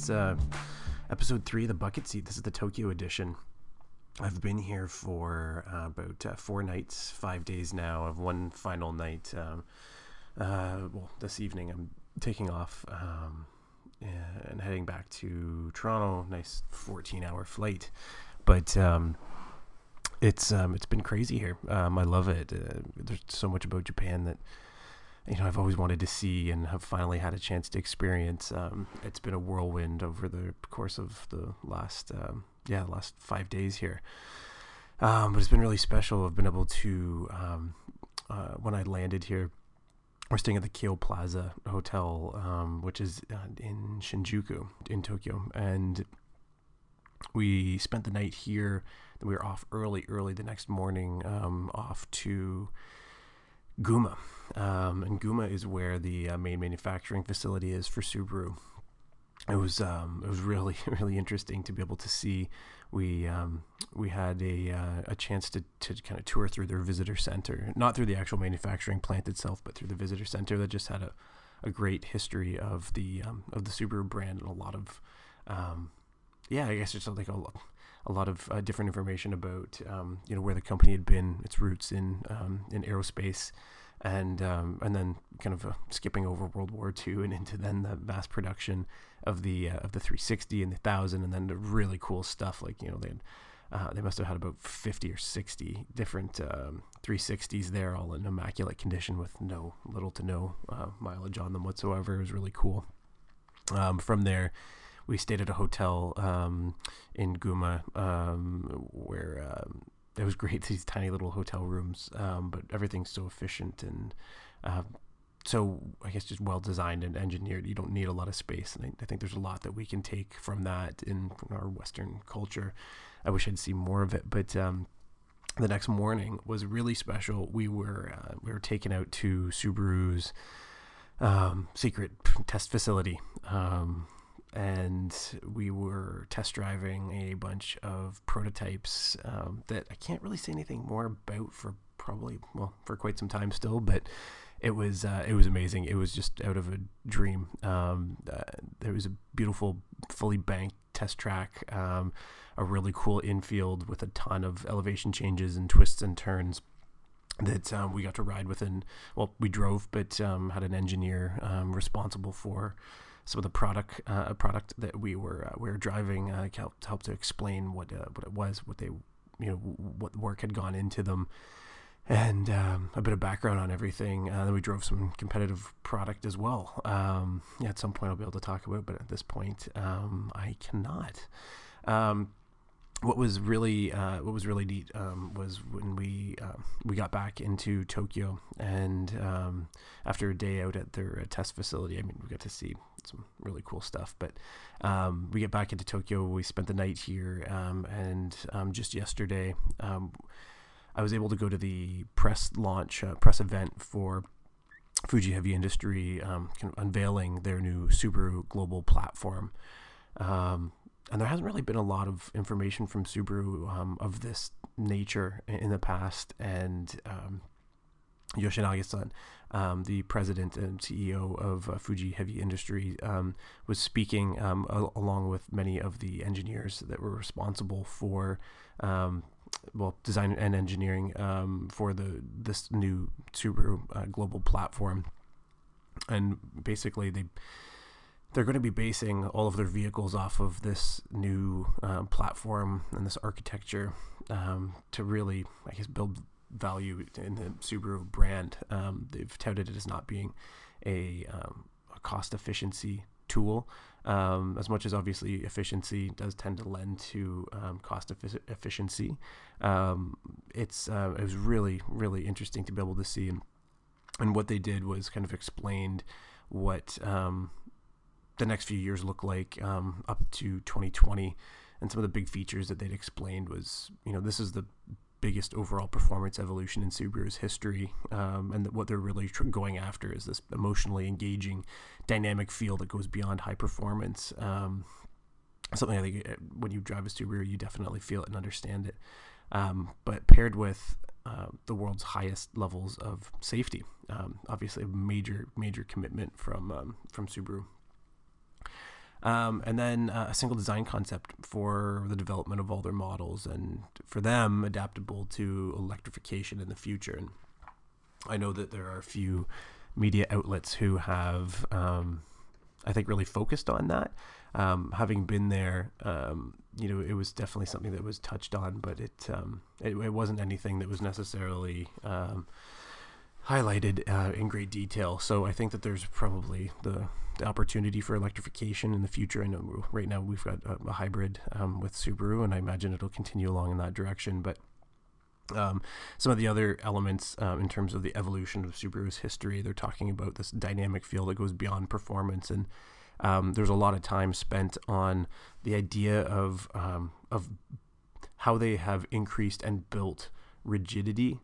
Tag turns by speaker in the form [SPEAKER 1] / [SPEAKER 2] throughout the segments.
[SPEAKER 1] It's uh, episode three of the Bucket Seat. This is the Tokyo edition. I've been here for uh, about uh, four nights, five days now. Of one final night. Um, uh, well, this evening I'm taking off um, and heading back to Toronto. Nice 14-hour flight, but um, it's um, it's been crazy here. Um, I love it. Uh, there's so much about Japan that you know I've always wanted to see and have finally had a chance to experience. Um, it's been a whirlwind over the course of the last um, yeah last five days here, um, but it's been really special. I've been able to um, uh, when I landed here. We're staying at the Keio Plaza Hotel, um, which is uh, in Shinjuku in Tokyo, and we spent the night here. Then we were off early, early the next morning, um, off to Gunma, um, and Gunma is where the uh, main manufacturing facility is for Subaru. It was um, it was really really interesting to be able to see. We um, we had a uh, a chance to, to kind of tour through their visitor center, not through the actual manufacturing plant itself, but through the visitor center that just had a, a great history of the um, of the Subaru brand and a lot of um, yeah, I guess just like a, a lot of uh, different information about um, you know where the company had been, its roots in um, in aerospace, and um, and then kind of uh, skipping over World War II and into then the mass production of the uh, of the 360 and the thousand, and then the really cool stuff like you know they had, uh, they must have had about 50 or 60 different um, 360s there, all in immaculate condition with no little to no uh, mileage on them whatsoever. It was really cool. Um, from there, we stayed at a hotel um, in Gunma um, where um, it was great. These tiny little hotel rooms, um, but everything's so efficient and uh, so I guess just well designed and engineered. You don't need a lot of space, and I, I think there's a lot that we can take from that in our Western culture. I wish I'd see more of it, but um, the next morning was really special. We were uh, we were taken out to Subaru's um, secret test facility, um, and we were test driving a bunch of prototypes um, that I can't really say anything more about for probably well for quite some time still, but it was uh, it was amazing. It was just out of a dream. Um, uh, there was a beautiful, fully banked test track, um, a really cool infield with a ton of elevation changes and twists and turns that um, we got to ride within. Well, we drove, but um, had an engineer um, responsible for some of the product uh, product that we were uh, we were driving uh, helped help to explain what uh, what it was, what they you know what work had gone into them and um, a bit of background on everything. Uh, then we drove some competitive product as well. Um, yeah, at some point I'll be able to talk about, but at this point um, I cannot. Um, what was really uh, what was really neat um, was when we uh, we got back into Tokyo, and um, after a day out at their uh, test facility, I mean, we got to see some really cool stuff. But we get back into Tokyo. We spent the night here, and just yesterday I was able to go to the press launch, uh, press event for Fuji Heavy Industry, um, kind of unveiling their new Subaru global platform. Um, and there hasn't really been a lot of information from Subaru um, of this nature in the past. And um, Yoshinaga-san, um, the president and CEO of uh, Fuji Heavy Industry, um, was speaking um, along with many of the engineers that were responsible for um, well, design and engineering um, for the this new Subaru uh, global platform, and basically they they're going to be basing all of their vehicles off of this new uh, platform and this architecture um, to really, I guess, build value in the Subaru brand. Um, they've touted it as not being a, um, a cost efficiency tool, um, as much as obviously efficiency does tend to lend to um, cost efficiency. Um, it's uh, it was really really interesting to be able to see, and, and what they did was kind of explained what um, the next few years look like um, up to 2020, and some of the big features that they'd explained was you know this is the biggest overall performance evolution in Subaru's history. Um, and what they're really tr- going after is this emotionally engaging, dynamic feel that goes beyond high performance. Um, something I think uh, when you drive a Subaru, you definitely feel it and understand it. Um, but paired with uh, the world's highest levels of safety, um, obviously a major, major commitment from um, from Subaru. Um, and then uh, a single design concept for the development of all their models and for them adaptable to electrification in the future. And I know that there are a few media outlets who have, um, I think, really focused on that. Um, having been there, um, you know, it was definitely something that was touched on, but it um, it, it, wasn't anything that was necessarily um, highlighted uh, in great detail. So I think that there's probably the, the, opportunity for electrification in the future. I know right now we've got a, a hybrid um, with Subaru, and I imagine it'll continue along in that direction. But um, some of the other elements um, in terms of the evolution of Subaru's history, they're talking about this dynamic feel that goes beyond performance, and um, there's a lot of time spent on the idea of um, of how they have increased and built rigidity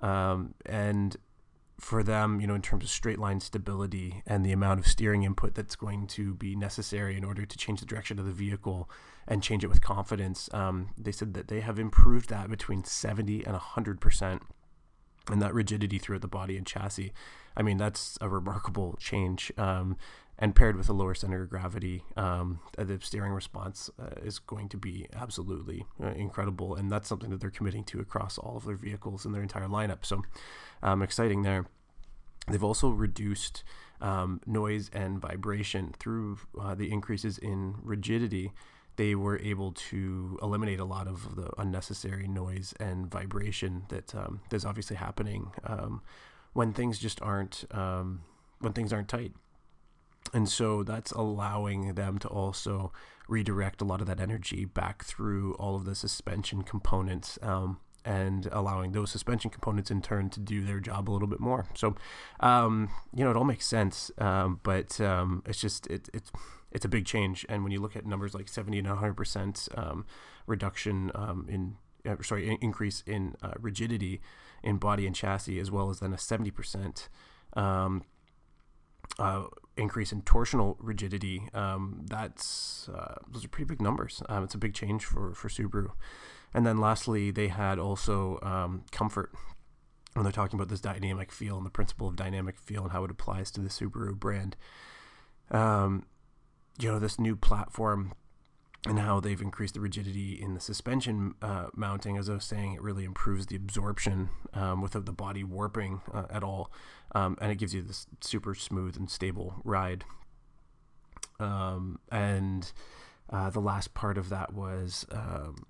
[SPEAKER 1] um, and for them, you know, in terms of straight line stability and the amount of steering input that's going to be necessary in order to change the direction of the vehicle and change it with confidence, um, they said that they have improved that between 70 and 100%. And that rigidity throughout the body and chassis. I mean, that's a remarkable change. Um, and paired with a lower center of gravity, um, the steering response uh, is going to be absolutely uh, incredible. And that's something that they're committing to across all of their vehicles in their entire lineup. So um, exciting there. They've also reduced um, noise and vibration through uh, the increases in rigidity. They were able to eliminate a lot of the unnecessary noise and vibration that um, that's obviously happening um, when things just aren't um, when things aren't tight and so that's allowing them to also redirect a lot of that energy back through all of the suspension components um, and allowing those suspension components in turn to do their job a little bit more. So, um, you know, it all makes sense, um, but um, it's just it, it's it's a big change. And when you look at numbers like seventy and one hundred percent um, reduction um, in uh, sorry increase in uh, rigidity in body and chassis, as well as then a seventy percent um, uh, increase in torsional rigidity. Um, that's uh, those are pretty big numbers. Um, it's a big change for for Subaru. And then lastly, they had also um, comfort. When they're talking about this dynamic feel and the principle of dynamic feel and how it applies to the Subaru brand, um, you know, this new platform and how they've increased the rigidity in the suspension uh, mounting. As I was saying, it really improves the absorption um, without the body warping uh, at all, um, and it gives you this super smooth and stable ride. Um, and uh, the last part of that was um,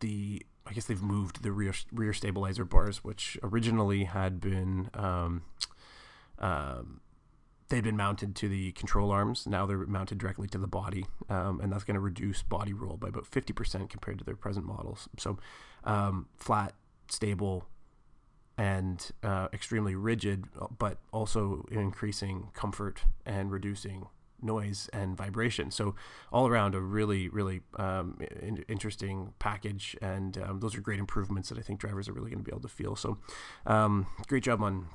[SPEAKER 1] the. I guess they've moved the rear rear stabilizer bars, which originally had been they've been mounted to the control arms. Now they're mounted directly to the body, um, and that's going to reduce body roll by about 50% compared to their present models. So, um, flat, stable, and uh, extremely rigid, but also increasing comfort and reducing noise and vibration. So, all around, a really, really um, in- interesting package, and um, those are great improvements that I think drivers are really going to be able to feel. So, um, great job on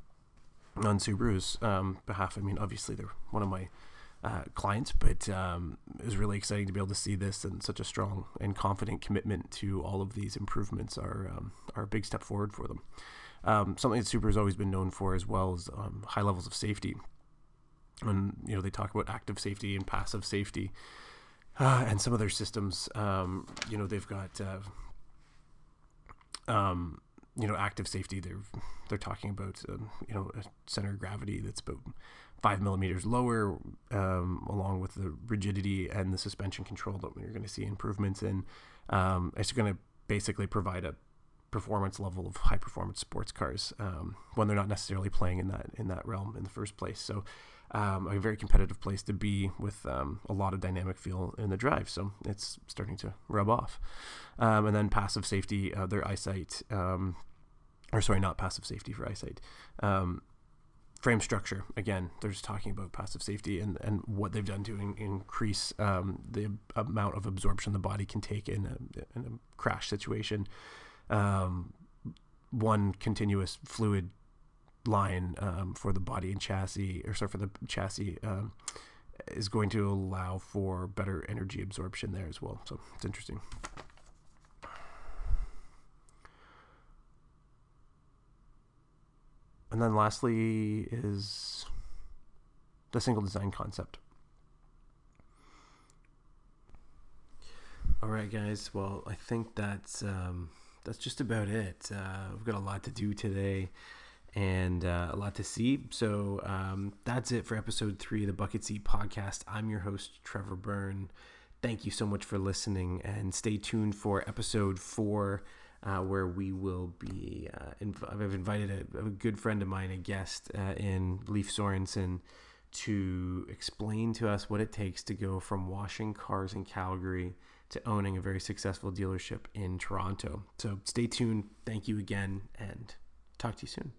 [SPEAKER 1] on Subaru's um, behalf. I mean, obviously they're one of my uh, clients, but um, it was really exciting to be able to see this and such a strong and confident commitment to all of these improvements are um, are a big step forward for them. Um, something that Subaru has always been known for as well as um, high levels of safety. And you know they talk about active safety and passive safety, uh, and some of their systems. Um, you know they've got. Uh, um, you know active safety they're they're talking about um, you know a center of gravity that's about five millimeters lower um, along with the rigidity and the suspension control that we're going to see improvements in. Um, it's going to basically provide a performance level of high performance sports cars um, when they're not necessarily playing in that in that realm in the first place so um, a very competitive place to be with um, a lot of dynamic feel in the drive. So it's starting to rub off. Um, and then passive safety, uh, their EyeSight um, or sorry, not passive safety for EyeSight. Um, frame structure again they're just talking about passive safety and, and what they've done to in, increase um, the amount of absorption the body can take in a, in a crash situation um, one continuous fluid line um, for the body and chassis or sorry for the chassis um, is going to allow for better energy absorption there as well so it's interesting And then lastly is the single design concept. All right, guys. Well, I think that's um, that's just about it. Uh, we've got a lot to do today and uh, a lot to see. So um, that's it for episode three of the Bucket Seat Podcast. I'm your host, Trevor Byrne. Thank you so much for listening, and stay tuned for episode four. Uh, where we will be. Uh, inv- I've invited a, a, good friend of mine, a guest uh, in Leif Sorensen, to explain to us what it takes to go from washing cars in Calgary to owning a very successful dealership in Toronto. So stay tuned. Thank you again, and talk to you soon.